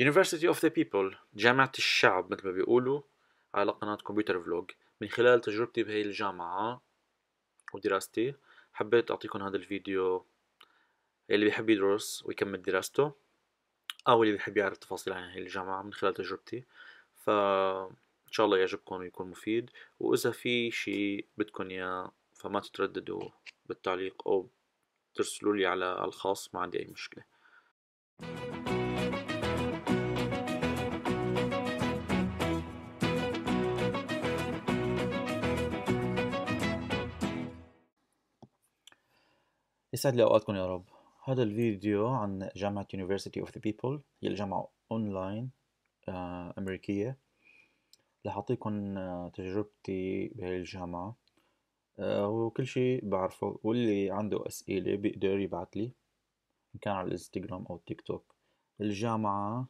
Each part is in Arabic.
University of the People جامعة الشعب مثل ما بيقولوا على قناة كمبيوتر فلوج. من خلال تجربتي بهي الجامعة ودراستي حبيت أعطيكم هذا الفيديو اللي بيحب يدرس ويكمل دراسته أو اللي بيحب يعرف تفاصيل عن هي الجامعة من خلال تجربتي. ف إن شاء الله يعجبكم ويكون مفيد. وإذا في شي بدكم إياه فما تترددوا بالتعليق أو ترسلوا لي على الخاص ما عندي أي مشكلة. يسعد لي أوقاتكم يا رب. هذا الفيديو عن جامعة University of the People. هي الجامعة أونلاين آه، أمريكية. رح أعطيكم آه، تجربتي بهي الجامعة. آه، وكل شي بعرفه. واللي عنده أسئلة بيقدر يبعت لي إن كان على الإنستغرام أو التيك توك الجامعة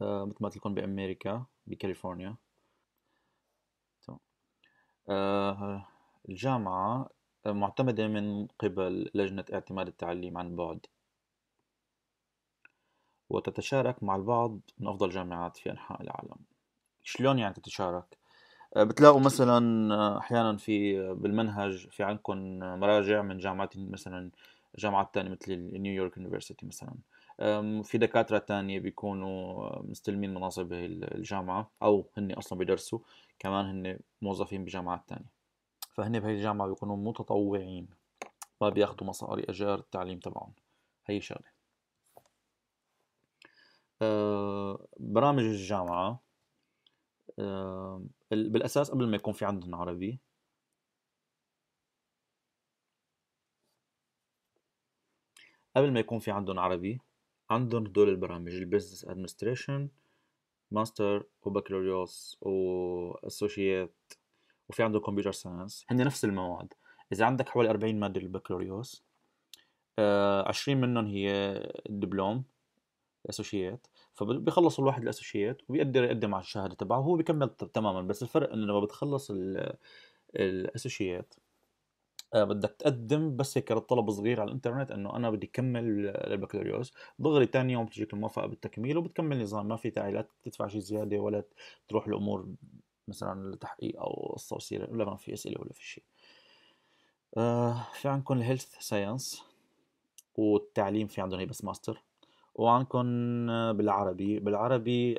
مثل ما قلت لكم بأمريكا بكاليفورنيا. الجامعة معتمدة من قبل لجنة اعتماد التعليم عن بعد. وتتشارك مع البعض من أفضل الجامعات في أنحاء العالم. شلون يعني تتشارك؟ آه، بتلاقوا مثلا آه، أحيانا في بالمنهج في عندكم مراجع من جامعات مثلا جامعات تانية مثل نيويورك يونيفرسيتي مثلا. في دكاترة تانية بيكونوا مستلمين مناصب الجامعة أو هن أصلا بيدرسوا كمان هن موظفين بجامعات تانية. فهن بهي الجامعة بيكونوا متطوعين ما بياخدوا مصاري أجار التعليم تبعهم. هي شغلة. أه برامج الجامعة أه بالأساس قبل ما يكون في عندنا عربي. قبل ما يكون في عندهم عربي عندهم هدول البرامج ال business administration ماستر وبكالوريوس و associate وفي عنده computer science. هن نفس المواد. إذا عندك حوالي 40 مادة للبكالوريوس آه 20 منهم هي الدبلوم الاسوشيات فبيخلص الواحد الاسوشيات وبيقدر يقدم على الشهادة تبعه وهو بيكمل تماما. بس الفرق إنه لما بتخلص الاسوشيات آه بدك تقدم بس هيك طلب صغير على الإنترنت إنه أنا بدي اكمل البكالوريوس دغري ثاني يوم بتجيك الموافقة بالتكميل وبتكمل نظام. ما في داعي لا تدفع شيء زيادة ولا تروح الأمور مثلا التحقيق أو قصه وسيره ولا ما في أسئلة ولا في شيء. آه في عندكم ال health science والتعليم في عندهم هي بس ماستر وعندكم بالعربي بالعربي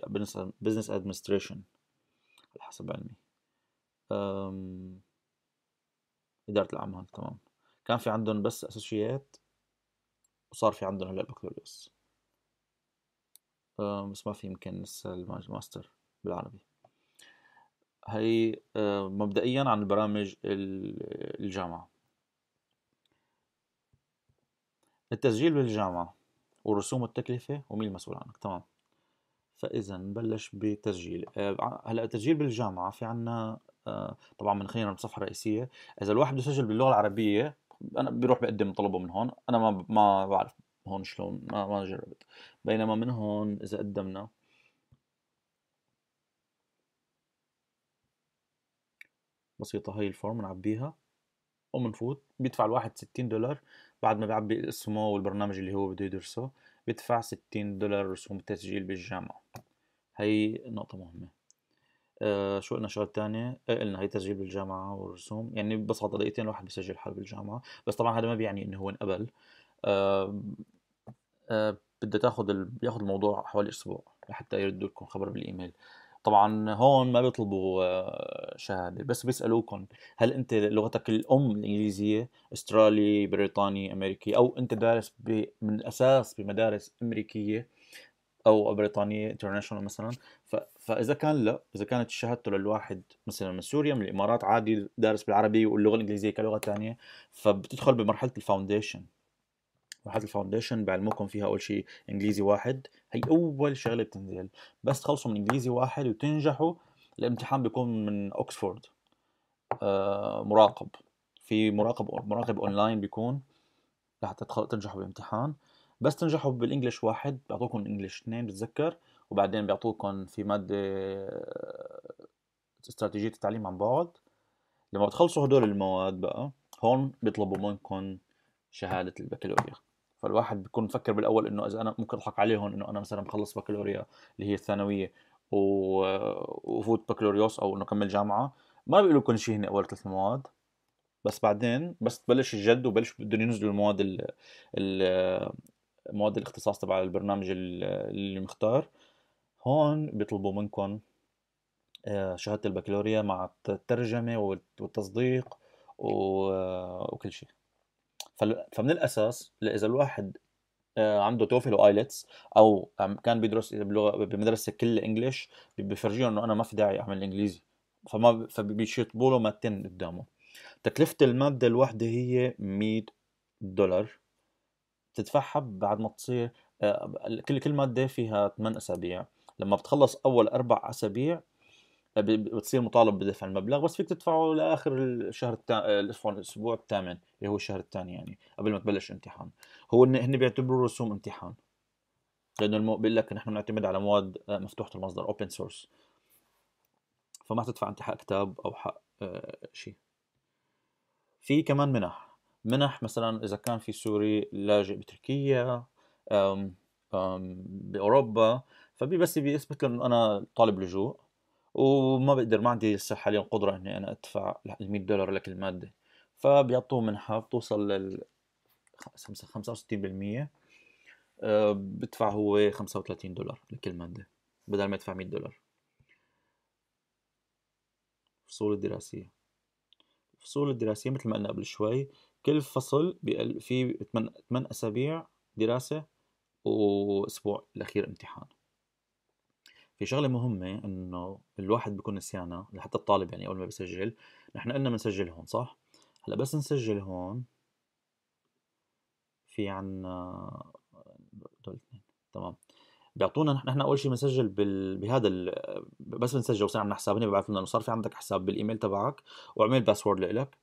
business administration على حسب علمي. إدارة الأعمال تمام. كان في عندهم بس أساسيات وصار في عندهم هلا بكالوريوس بس ما في يمكن لسه الماستر بالعربي. هي آه، مبدئيا عن برامج الجامعة. التسجيل بالجامعة ورسوم التكلفة ومين المسؤول عنك؟ تمام. فإذا نبلش بتسجيل. آه، هلأ التسجيل بالجامعة في عنا آه، طبعا من خلينا بالصفحة الرئيسية إذا الواحد بده يسجل باللغة العربية أنا بيروح بقدم طلبه من هون. أنا ما ما بعرف هون شلون ما ما جربت. بينما من هون إذا قدمنا بسيطة هاي ال form نعبيها ومنفوت بيدفع الواحد ستين دولار بعد ما بيعبي اسمه والبرنامج اللي هو بده يدرسه بيدفع ستين دولار رسوم التسجيل بالجامعة. هاي نقطة مهمة. آه شو قلنا شغلة تانية؟ آه قلنا هي تسجيل بالجامعة والرسوم. يعني ببساطة دقيقتين الواحد بيسجل حاله بالجامعة. بس طبعا هذا ما بيعني إنه هو انقبل. آه آه بدها تاخذ ال... بياخذ الموضوع حوالي أسبوع لحتى يردوا لكم خبر بالإيميل. طبعا هون ما بيطلبوا آه، شهادة بس بيسالوكم هل أنت لغتك الأم الإنجليزية أسترالي بريطاني أمريكي أو أنت دارس. من الأساس بمدارس أمريكية أو بريطانية international مثلا. فإذا كان لا إذا كانت شهادته للواحد مثلا من سوريا من الإمارات عادي دارس بالعربي واللغة الإنجليزية كلغة ثانية فبتدخل بمرحلة ال foundation مرحلة ال foundation بعلموكم فيها أول شيء إنجليزي واحد هي أول شغلة بتنزل. بس تخلصوا من إنجليزي واحد وتنجحوا الامتحان بيكون من اوكسفورد آه مراقب. في مراقب مراقب أونلاين بيكون لحتى تنجحوا بالامتحان. بس تنجحوا بال English واحد بيعطوكم English اثنين بتذكر وبعدين بيعطوكم في مادة آه، استراتيجية التعليم عن بعد. لما بتخلصوا هدول المواد بقى هون بيطلبوا منكم شهادة البكالوريا. فالواحد بيكون مفكر بالأول إنه إذا أنا ممكن أضحك عليهم إنه أنا مثلا مخلص بكالوريا اللي هي الثانوية و... وفوت بكالوريوس أو إنه كمل جامعة ما بيقولوا كل شيء هن أول ثلاث مواد بس بعدين بس تبلش الجد وبلش بدهم ينزلوا المواد ال... ال... مواد الاختصاص تبع البرنامج اللي مختار. هون بيطلبوا منكم آه، شهادة البكالوريا مع الترجمة والتصديق وكل شيء. فمن الأساس إذا الواحد آه، عنده توفل وايلتس أو كان بيدرس بلغه بمدرسة كلها انجلش بفرجيهم إنه أنا ما في داعي أعمل إنجليزي. فما فبيشطبوا له مادتين قدامه. تكلفة المادة الواحدة هي 100 دولار. بتدفعها بعد ما تصير آه، كل كل مادة فيها 8 أسابيع. لما بتخلص أول أربع أسابيع آه، بتصير مطالب بدفع المبلغ بس فيك تدفعه لآخر الشهر التا... الأسبوع الثامن اللي هو الشهر الثاني يعني قبل ما تبلش امتحان هو هن بيعتبروا رسوم امتحان. لأنه المو... بيقول لك نحن بنعتمد على مواد آه، مفتوحة المصدر open source فما تدفع انت حق كتاب أو حق آه شيء. في كمان منح. منح مثلا إذا كان في سوري لاجئ بتركيا أم أم بأوروبا فبي بس بيثبت إنه أنا طالب لجوء. وما بقدر ما عندي لسه حاليا قدرة إني أنا أدفع ال 100 دولار لكل ماده فبيعطوه منحه بتوصل لل 65% آه، بدفع هو 35 دولار لكل ماده بدل ما يدفع 100 دولار. الفصول الدراسية. الفصول الدراسية مثل ما قلنا قبل شوي كل فصل في 8 أسابيع دراسة وأسبوع الاخير امتحان. في شغلة مهمة إنه الواحد بيكون نسيانها لحتى الطالب يعني أول ما بيسجل نحن قلنا بنسجل هون صح؟ هلأ بس نسجل هون في عنا دول اثنين تمام. بيعطونا نحن أول شيء بنسجل بال... بهذا ال... بس بنسجل وصار عندنا حساب هنا لنا إنه صار في عندك حساب بالإيميل تبعك وعمل password لإلك.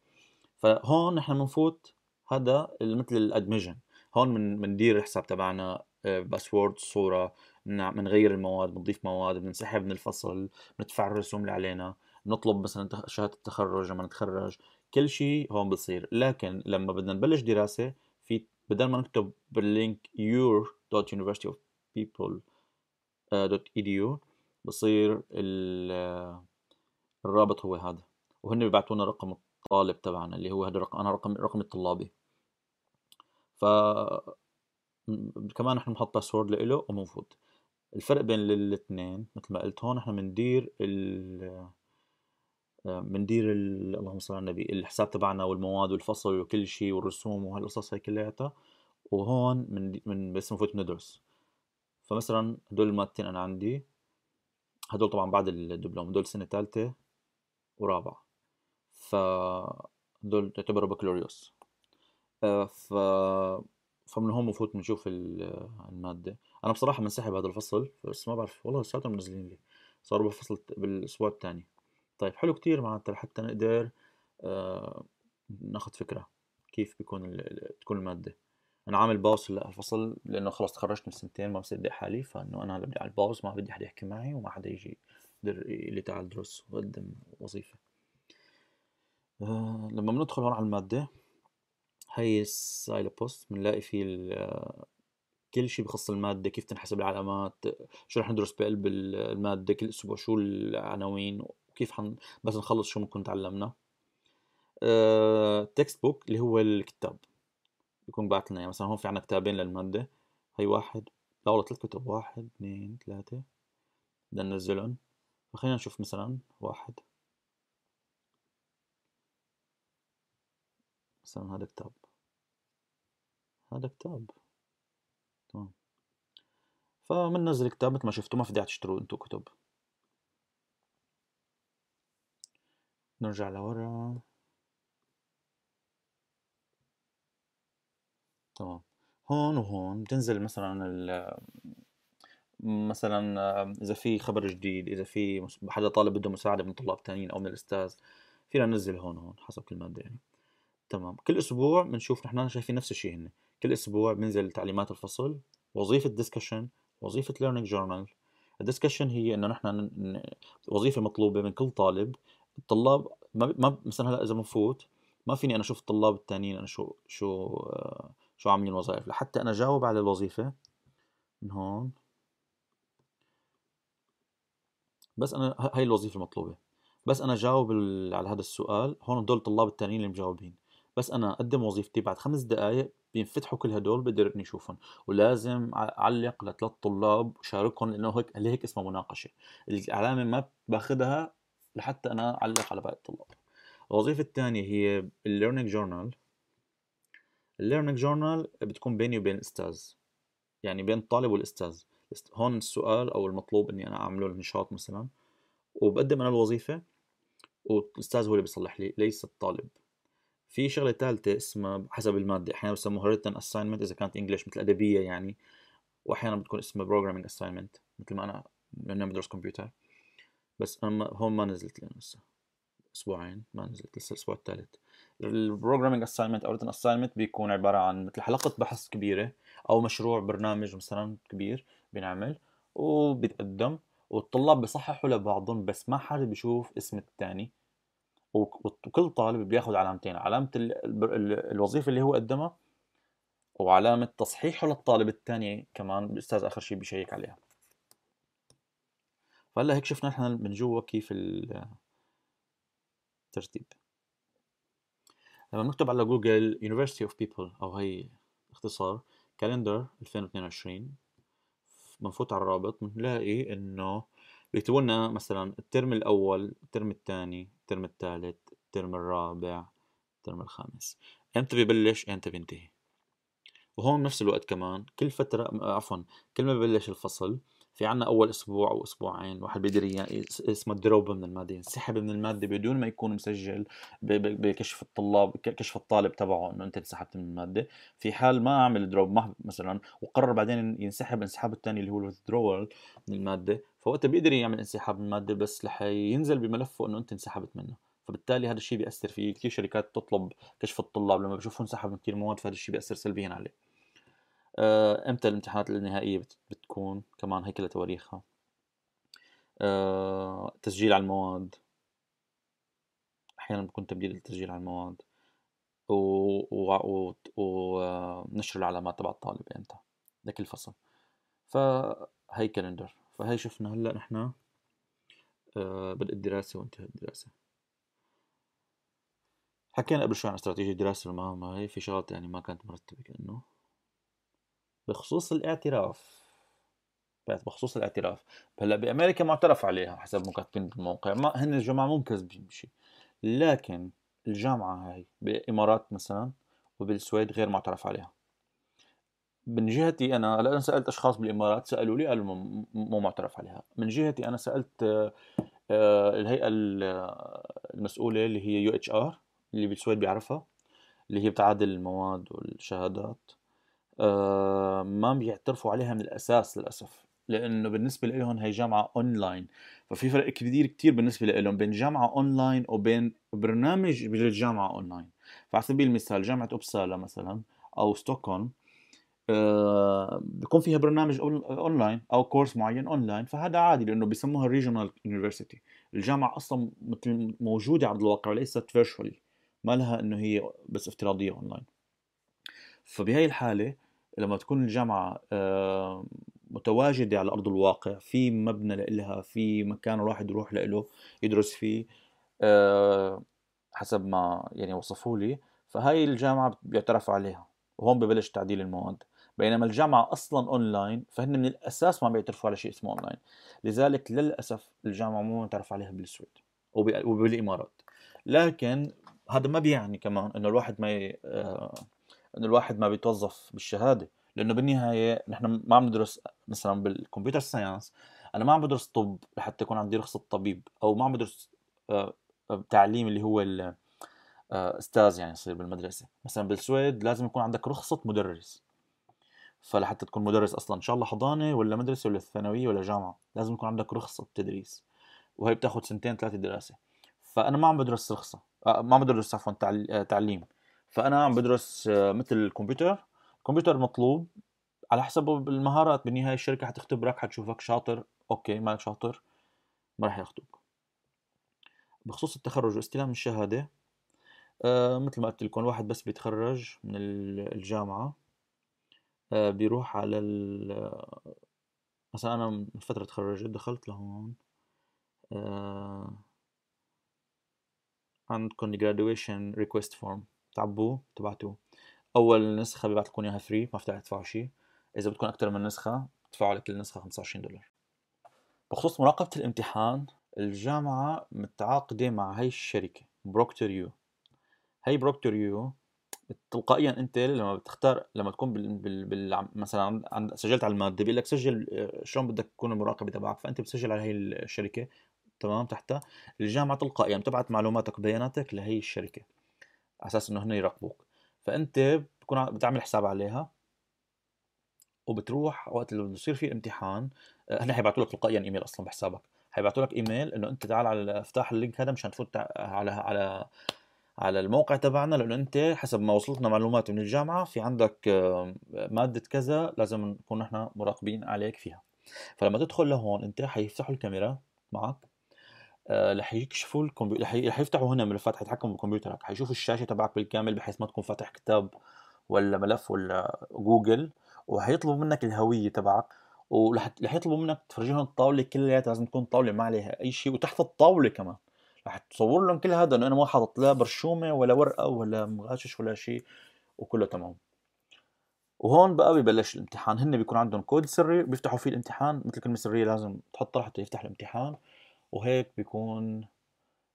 فهون نحن بنفوت هذا مثل ال admission هون بندير الحساب تبعنا password صورة بنغير المواد بنضيف مواد بنسحب من الفصل بندفع الرسوم اللي علينا بنطلب مثلا شهادة التخرج لما نتخرج كل شيء هون بصير لكن لما بدنا نبلش دراسة في بدل ما نكتب بال link your.universityofpeople.edu بصير الرابط هو هذا. وهن بيبعتونا رقم الطالب تبعنا اللي هو هذا الرقم أنا رقم رقم الطلابي. ف كمان نحن بنحط باسورد له وبنفوت الفرق بين الاثنين مثل ما قلت هون إحنا بندير ال بندير اللهم صل على النبي الحساب تبعنا والمواد والفصل وكل شيء والرسوم وهالقصص هي كلياتها. وهون من من بس نفوت ندرس. فمثلا هدول المادتين أنا عندي هدول طبعا بعد الدبلوم هدول سنة ثالثه ورابعة. ف هدول يعتبروا بكالوريوس. آه، ف فمن هون بفوت بنشوف المادة. أنا بصراحة منسحب هذا الفصل بس ما بعرف والله لساتهم منزلين لي. صاروا بالفصل بالأسبوع الثاني طيب حلو كتير معناتها لحتى نقدر آه ناخذ فكرة كيف بيكون تكون المادة. أنا عامل pause هلأ الفصل لأنه خلص تخرجت من سنتين ما بصدق حالي فإنه أنا هلأ بدي على ال pause ما بدي حدا يحكي معي وما حدا يجي يقول لي تعال درس وقدم وظيفة. آه لما بندخل هون على المادة هي ال syllabus بنلاقي فيه كل شيء بخص المادة كيف تنحسب العلامات شو رح ندرس بقلب المادة كل أسبوع شو العناوين وكيف حن بس نخلص شو ممكن تعلمنا. text أه... book اللي هو الكتاب. يكون بعت لنا يعني مثلا هون في عنا كتابين للمادة. هي واحد. لا والله ثلاث كتب. واحد اثنين ثلاثة. بدنا ننزلهم. فخلينا نشوف مثلا واحد. مثلا هذا كتاب. هذا كتاب. تمام فمننزل كتاب مثل ما شفتوا ما في داعي تشتروا انتو كتب. نرجع لورا. تمام. هون وهون بتنزل مثلا مثلا إذا في خبر جديد إذا في حدا طالب بده مساعدة من طلاب تانيين أو من الأستاذ فينا ننزل هون وهون حسب كل مادة يعني. تمام. كل أسبوع بنشوف نحن شايفين نفس الشيء هن كل أسبوع بنزل تعليمات الفصل وظيفة discussion وظيفة learning journal ال discussion هي إنه نحن وظيفة مطلوبة من كل طالب. الطلاب ما, ما مثلا هلأ إذا بنفوت ما فيني أنا أشوف الطلاب الثانيين أنا شو شو شو عاملين وظائف لحتى أنا جاوب على الوظيفة من هون. بس أنا هاي الوظيفة المطلوبة. بس أنا جاوب على هذا السؤال. هون دول الطلاب التانيين اللي مجاوبين. بس أنا أقدم وظيفتي بعد خمس دقائق بينفتحوا كل هدول بقدر إني اشوفهم ولازم أعلق لثلاث طلاب وشاركهم لأنه هيك لهيك اسمها مناقشة. العلامه ما باخذها لحتى أنا أعلق على باقي الطلاب. الوظيفة الثانية هي ال learning journal ال learning journal بتكون بيني وبين الاستاذ يعني بين الطالب والأستاذ. هون السؤال أو المطلوب إني أنا أعمله النشاط مثلا. وبقدم أنا الوظيفة والأستاذ هو اللي بيصلح لي ليس الطالب. في شغلة ثالثه اسمها حسب المادة أحيانا بسموها written assignment إذا كانت English مثل أدبية يعني واحيانا بتكون اسمها programming assignment مثل ما أنا لأنه بدرس كمبيوتر بس أنا هون ما نزلت لي لسه. أسبوعين ما نزلت لسه الأسبوع الثالث ال programming assignment أو written assignment بيكون عبارة عن مثل حلقة بحث كبيرة أو مشروع برنامج مثلا كبير بينعمل وبيتقدم والطلاب بيصححوا لبعضهم بس ما حدا بيشوف اسم الثاني وكل طالب بياخذ علامتين علامة الوظيفة اللي هو قدمها وعلامة تصحيحه للطالب الثاني كمان الأستاذ آخر شيء بيشيك عليها. فهلأ هيك شفنا إحنا من جوا كيف الترتيب. لما نكتب على جوجل University of People أو هي اختصار calendar 2022 بنفوت على الرابط بنلاقي إنه بيكتبوا لنا مثلا الترم الأول الترم الثاني الترم الثالث الترم الرابع الترم الخامس. إمتى ببلش إمتى بينتهي. وهون بنفس الوقت كمان كل فترة عفوا كل ما ببلش الفصل في عنا أول أسبوع أو أسبوعين واحد بيقدر اسمه drop من الماده ينسحب من المادة بدون ما يكون مسجل بكشف الطلاب كشف الطالب تبعه إنه أنت انسحبت من المادة. في حال ما عمل drop ما مثلا وقرر بعدين ينسحب انسحاب الثاني اللي هو ال withdrawal من المادة فوقتها بيقدر يعمل انسحاب من الماده بس رح ينزل بملفه إنه أنت انسحبت منه. فبالتالي هذا الشيء بيأثر فيه كثير شركات تطلب كشف الطلاب لما بشوفوا انسحب من كثير مواد فهذا الشيء بيأثر سلبيا عليه. آه، إمتى الامتحانات النهائية بتكون؟ كمان هيك لتواريخها. آه، تسجيل على المواد. أحيانا بكون تبديل التسجيل على المواد. و... و... ونشر العلامات تبع الطالب إمتى؟ لكل فصل. فهي كالندر. فهي شفنا هلأ نحن آه، بدء الدراسة وانتهاء الدراسة. حكينا قبل شوي عن استراتيجية الدراسة المهمة هي في شغلات يعني ما كانت مرتبة كأنه. بخصوص الاعتراف. بخصوص الاعتراف. هلأ بأمريكا معترف عليها حسب مكاتبين بالموقع ما هن الجامعة مو مكذبين بشيء لكن الجامعة هاي بالامارات مثلا وبالسويد غير معترف عليها. من جهتي أنا لأن سألت أشخاص بالإمارات سألوا لي قالوا مو معترف عليها. من جهتي أنا سألت آه، الهيئة المسؤولة اللي هي UHR اللي بالسويد بيعرفها اللي هي بتعادل المواد والشهادات آه، ما بيعترفوا عليها من الأساس للأسف. لأنه بالنسبة لهم هي جامعة أونلاين. ففي فرق كبير كتير بالنسبة لهم بين جامعة أونلاين وبين برنامج بالجامعة أونلاين. فعلى سبيل المثال جامعة أوبسالا مثلا أو ستوكهولم آه بيكون فيها برنامج اونلاين أو course معين اونلاين فهذا عادي لأنه بيسموها regional university الجامعة أصلا مثل موجودة على الواقع وليست virtually ما لها إنه هي بس افتراضية اونلاين فبهي الحالة لما تكون الجامعة آه، متواجدة على أرض الواقع في مبنى لإلها في مكان الواحد يروح له يدرس فيه آه، حسب ما يعني وصفوا لي فهاي الجامعة بيعترف عليها. وهون ببلش تعديل المواد. بينما الجامعة أصلا أونلاين فهن من الأساس ما بيعترفوا على شيء اسمه أونلاين لذلك للأسف الجامعة مو معترف عليها بالسويد وبالإمارات لكن هذا ما بيعني كمان إنه الواحد ما آه، إنه الواحد ما بيتوظف بالشهادة. لأنه بالنهاية نحن ما عم ندرس مثلا بالكمبيوتر ساينس أنا ما عم بدرس طب لحتى يكون عندي رخصة طبيب أو ما عم بدرس آه، آه، تعليم اللي هو أستاذ يعني يصير بالمدرسة. مثلا بالسويد لازم يكون عندك رخصة مدرس. فلحتى تكون مدرس أصلا. إن شاء الله حضانة ولا مدرسة ولا ثانوية ولا جامعة. لازم يكون عندك رخصة تدريس وهي بتاخذ سنتين ثلاثة دراسة. فأنا ما عم بدرس رخصة. ما عم بدرس عفوا تعليم. فأنا عم بدرس آه، مثل الكمبيوتر. الكمبيوتر مطلوب. على حسب المهارات. بالنهاية الشركة حتختبرك حتشوفك. شاطر؟ أوكي. مالك شاطر؟ ما راح ياخذوك بخصوص التخرج واستلام الشهادة آه مثل ما قلت لكم الواحد بس بيتخرج من الجامعة. آه، بيروح على ال مثلا أنا من فترة تخرجت دخلت لهون آه، عندكم graduation request form تعبوه؟ تبعتوه. أول نسخة بيبعت لكم إياها free ما رح تدفعوا شيء إذا بدكم أكثر من نسخة تدفعوا على كل نسخة 25 دولار. بخصوص مراقبة الامتحان الجامعة متعاقدة مع هاي الشركة ProctorU هاي ProctorU تلقائيا أنت لما بتختار لما تكون بال, بال, بال مثلا عند سجلت على المادة بيقول لك سجل آه، شلون بدك تكون المراقبه تبعك فأنت بتسجل على هي الشركة تمام تحتها الجامعة تلقائيا بتبعت معلوماتك وبياناتك لهي الشركة على أساس إنه هن يراقبوك فأنت بتكون بتعمل حساب عليها وبتروح وقت اللي بصير في امتحان آه، هن حيبعتوا لك تلقائيا إيميل أصلا بحسابك حيبعتوا لك إيميل إنه أنت تعال على افتح اللينك هذا مشان تفوت على على على الموقع تبعنا لأنه أنت حسب ما وصلتنا معلومات من الجامعة في عندك مادة كذا لازم نكون نحن مراقبين عليك فيها. فلما تدخل لهون أنت حيفتحوا الكاميرا معك آه، رح يكشفوا الكمبيوتر رح يفتحوا هنا ملفات حيتحكموا بكمبيوترك. حيشوفوا الشاشة تبعك بالكامل بحيث ما تكون فاتح كتاب ولا ملف ولا جوجل وحيطلبوا منك الهوية تبعك ورح يطلبوا منك تفرجيهم الطاولة كلها لازم تكون طاولة ما عليها أي شيء وتحت الطاولة كمان. رح تصور لهم كل هذا إنه أنا ما حاطط لا برشومة ولا ورقة ولا مغاشش ولا شيء وكله تمام. وهون بقى ببلش الامتحان. هن بيكون عندهم كود سري بيفتحوا فيه الامتحان. مثل كلمة سرية لازم تحطها حتى يفتح الامتحان. وهيك بيكون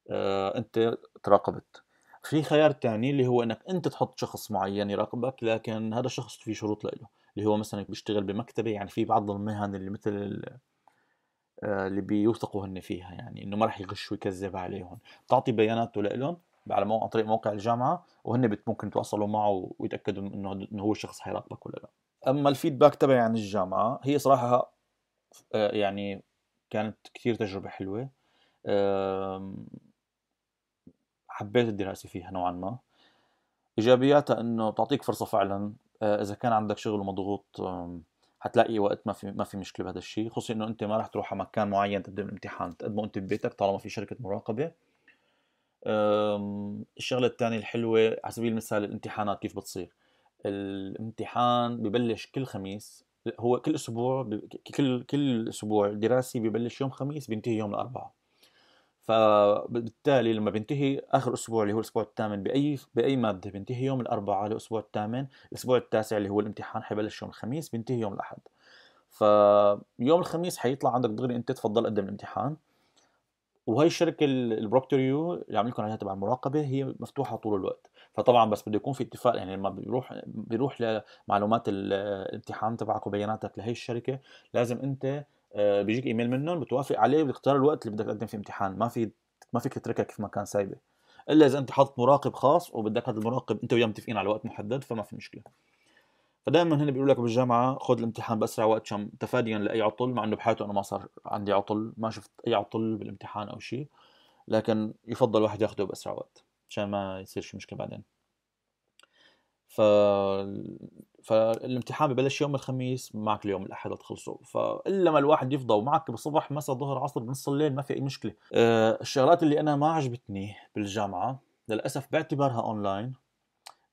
آه أنت تراقبت. في خيار تاني اللي هو إنك أنت تحط شخص معين يراقبك لكن هذا الشخص في شروط له اللي هو مثلا بيشتغل بمكتبة يعني في بعض المهن اللي مثل اللي بيوثقوا هن فيها يعني إنه ما راح يغش ويكذب عليهم. بتعطي بياناته لهم على موقع عن طريق موقع الجامعة وهن ممكن يتواصلوا معه ويتأكدوا إنه إنه هو الشخص حيراقبك ولا لا. أما الفيدباك تبعي عن الجامعة هي صراحة آه، يعني كانت كثير تجربة حلوة. حبيت الدراسة فيها نوعا ما. إيجابياتها إنه تعطيك فرصة فعلا آه، إذا كان عندك شغل ومضغوط حتلاقي وقت ما في ما في مشكلة بهذا الشيء خصوصي إنه أنت ما راح تروح على مكان معين تقدم الامتحان تقدمه أنت ببيتك طالما في شركة مراقبة. الشغلة الثانية الحلوة على سبيل المثال الامتحانات كيف بتصير؟ الامتحان ببلش كل خميس هو كل أسبوع كل كل أسبوع دراسي ببلش يوم خميس بينتهي يوم الأربعاء. فبالتالي لما بينتهي آخر أسبوع اللي هو الأسبوع الثامن بأي بأي مادة بينتهي يوم الأربعاء الأسبوع الثامن الأسبوع التاسع اللي هو الامتحان حيبلش يوم الخميس بينتهي يوم الأحد. فيوم الخميس حيطلع عندك دغري أنت تفضل قدم الامتحان. وهي الشركة البروكتوريو اللي عم لكم عليها تبع المراقبة هي مفتوحة طول الوقت. فطبعا بس بده يكون في اتفاق يعني لما بيروح بيروح لمعلومات الامتحان تبعك وبياناتك لهي الشركة لازم أنت بيجيك إيميل منهم بتوافق عليه بتختار الوقت اللي بدك تقدم فيه امتحان. ما في ما فيك تتركها كيف ما كان سايبة. إلا إذا أنت حاطط مراقب خاص وبدك هذا المراقب أنت وياه متفقين على وقت محدد فما في مشكلة. فدائما هنا بيقولوا لك بالجامعة خذ الامتحان بأسرع وقت عشان تفاديا لأي عطل مع إنه بحياته أنا ما صار عندي عطل ما شفت أي عطل بالامتحان أو شيء لكن يفضل واحد ياخده بأسرع وقت عشان ما يصير شي مشكلة بعدين. ف فالامتحان ببلش يوم الخميس معك اليوم الأحد تخلصوا فإلا ما الواحد يفضى معك بصبح مساء ظهر عصر بنص الليل ما في أي مشكلة. أه الشغلات اللي أنا ما عجبتني بالجامعة للأسف باعتبارها اونلاين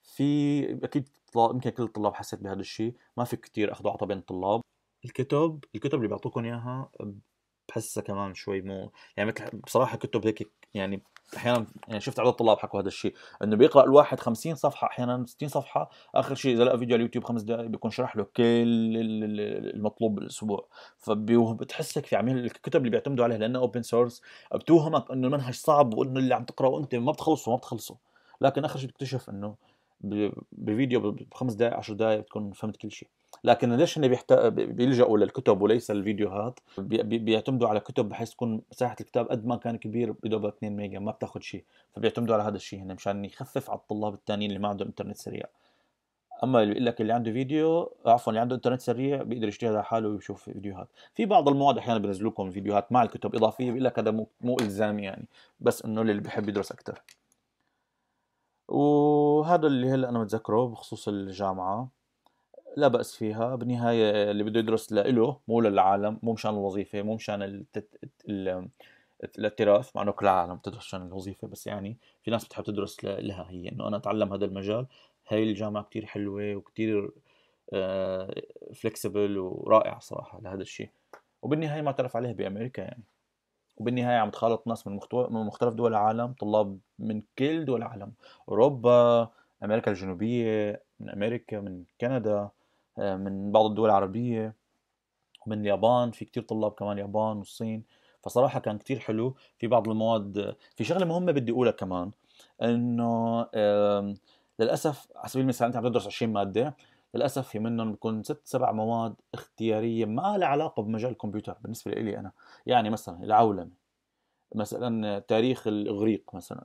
في أكيد يمكن كل الطلاب حسيت بهذا الشيء. ما في كتير اخذ وعطى بين الطلاب. الكتب الكتب اللي بيعطوكم إياها بحسها كمان شوي مو يعني مثل بصراحة كتب هيك يعني أحيانا يعني شفت عدد الطلاب حكوا هذا الشيء إنه بيقرأ الواحد 50 صفحة أحيانا 60 صفحة آخر شيء إذا لقى فيديو على اليوتيوب خمس دقائق بيكون شرح له كل المطلوب بالأسبوع. فبتحسك في عميل الكتب اللي بيعتمدوا عليها لأنها open source بتوهمك إنه المنهج صعب وإنه اللي عم تقرأه أنت ما بتخلصه ما بتخلصه. لكن آخر شيء بتكتشف إنه بفيديو بخمس دقائق 10 دقائق بتكون فهمت كل شيء. لكن ليش هن بيحت... بيلجأوا للكتب وليس الفيديوهات؟ بي... بيعتمدوا على كتب بحيث تكون مساحه الكتاب قد ما كان كبير بدوبك 2 ميجا ما بتاخذ شيء فبيعتمدوا على هذا الشيء هنا مشان يخفف على الطلاب الثانيين اللي ما عندهم إنترنت سريع. أما اللي بيقول لك اللي عنده فيديو عفوا اللي عنده إنترنت سريع بيقدر يشتغل على حاله ويشوف فيديوهات. في بعض المواد أحيانا بينزلوا لكم فيديوهات مع الكتب إضافية بيقول لك هذا مو مو إلزامي يعني بس إنه اللي بيحب يدرس أكثر وهذا اللي هلأ أنا متذكره بخصوص الجامعة. لا بأس فيها بالنهاية اللي بده يدرس لإله مو للعالم مو مشان الوظيفة مو مشان. الاعتراف مع إنه كل العالم بتدرس عشان الوظيفة بس يعني في ناس بتحب تدرس لها هي. إنه أنا أتعلم هذا المجال هاي الجامعة كتير حلوة وكتير فليكسبل ورائع صراحة لهذا الشيء. وبالنهاية معترف عليه بأمريكا يعني. وبالنهاية عم تخالط ناس من من مختلف دول العالم طلاب من كل دول العالم أوروبا أمريكا الجنوبية من أمريكا من كندا. آه، من بعض الدول العربية ومن اليابان في كتير طلاب كمان اليابان والصين. فصراحة كان كتير حلو. في بعض المواد في شغلة مهمة بدي أقولها كمان إنه للأسف على سبيل المثال أنت عم تدرس 20 مادة للأسف في منهم بكون ست سبع مواد اختيارية ما لها علاقة بمجال الكمبيوتر بالنسبة لي أنا. يعني مثلا العولمة مثلا تاريخ الإغريق مثلا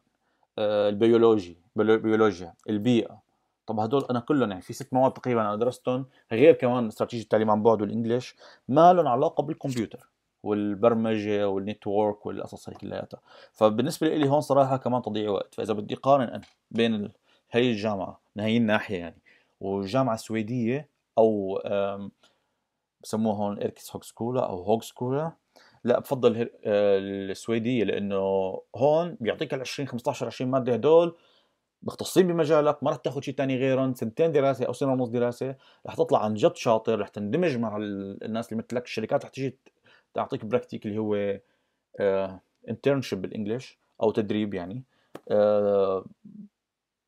آه، البيولوجي البيولوجيا البيئة. طب هدول أنا كلهم يعني في ست مواد تقريبا أنا درستهم غير كمان استراتيجية التعليم عن بعد وال English ما لهم علاقة بالكمبيوتر والبرمجة وال network والقصص هي كلياتها. فبالنسبة لي هون صراحة كمان تضييع وقت. فإذا بدي قارن أنا بين هي الجامعة من هي الناحية يعني والجامعة السويدية أو بسموها هون yrkeshögskola أو högskola لا بفضل آه، السويدية لأنه هون بيعطيك ال 20 15 20 مادة هدول مختصين بمجالك ما رح تاخذ شيء ثاني غيرهم سنتين دراسة أو سنة ونص دراسة رح تطلع عن جد شاطر رح تندمج مع الناس اللي مثلك الشركات رح تيجي تعطيك praktik اللي هو internship بال English أو تدريب يعني آه،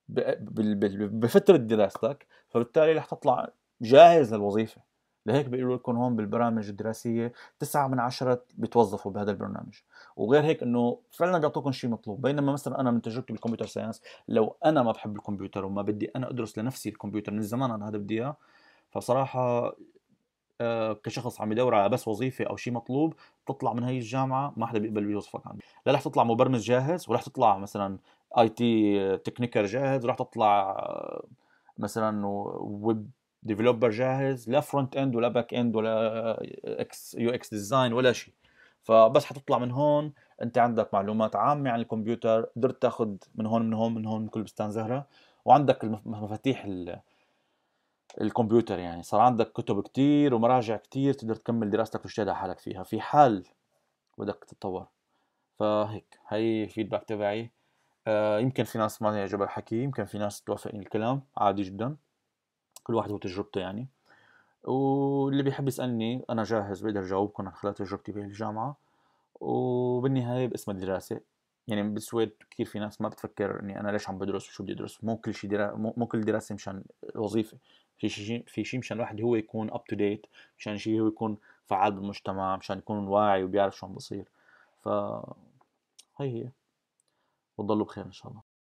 بفترة دراستك فبالتالي رح تطلع جاهز للوظيفة. لهيك بيقولوا لكم هون بالبرامج الدراسية تسعة من عشرة بيتوظفوا بهذا البرنامج. وغير هيك إنه فعلا بيعطوكم شيء مطلوب. بينما مثلا أنا من تجربتي بال computer science لو أنا ما بحب الكمبيوتر وما بدي أنا أدرس لنفسي الكمبيوتر من زمان أنا هذا بدي إياه فصراحة آه، كشخص عم يدور على بس وظيفة أو شيء مطلوب تطلع من هي الجامعة ما حدا بيقبل بيوظفك عندي. لا رح تطلع مبرمج جاهز ورح تطلع مثلا IT tekniker جاهز ورح تطلع آه، مثلا web developer جاهز لا front end ولا back end ولا إكس UX design ولا شيء. فبس حتطلع من هون انت عندك معلومات عامة عن الكمبيوتر قدرت تاخذ من هون من هون من هون من كل بستان زهرة. وعندك مفاتيح الكمبيوتر يعني. صار عندك كتب كتير ومراجع كتير تقدر تكمل دراستك وتجتهد على حالك فيها. في حال بدك تتطور. فهيك هي feedback تبعي. آه يمكن في ناس ما يعجبها الحكي يمكن في ناس توافقني الكلام. عادي جدا. كل واحد وتجربته يعني. واللي بيحب يسألني أنا جاهز بقدر جاوبكم عن خلال تجربتي بالجامعة وبالنهاية باسم الدراسة. يعني بالسويد كثير في ناس ما بتفكر إني أنا ليش عم بدرس وشو بدي أدرس. مو كل شيء درا... مو كل دراسة مشان وظيفة. في شيء في شيء مشان الواحد هو يكون up to date مشان شيء هو يكون فعال بالمجتمع مشان يكون واعي وبيعرف شو عم بصير. ف هي هي. وتضلوا بخير إن شاء الله.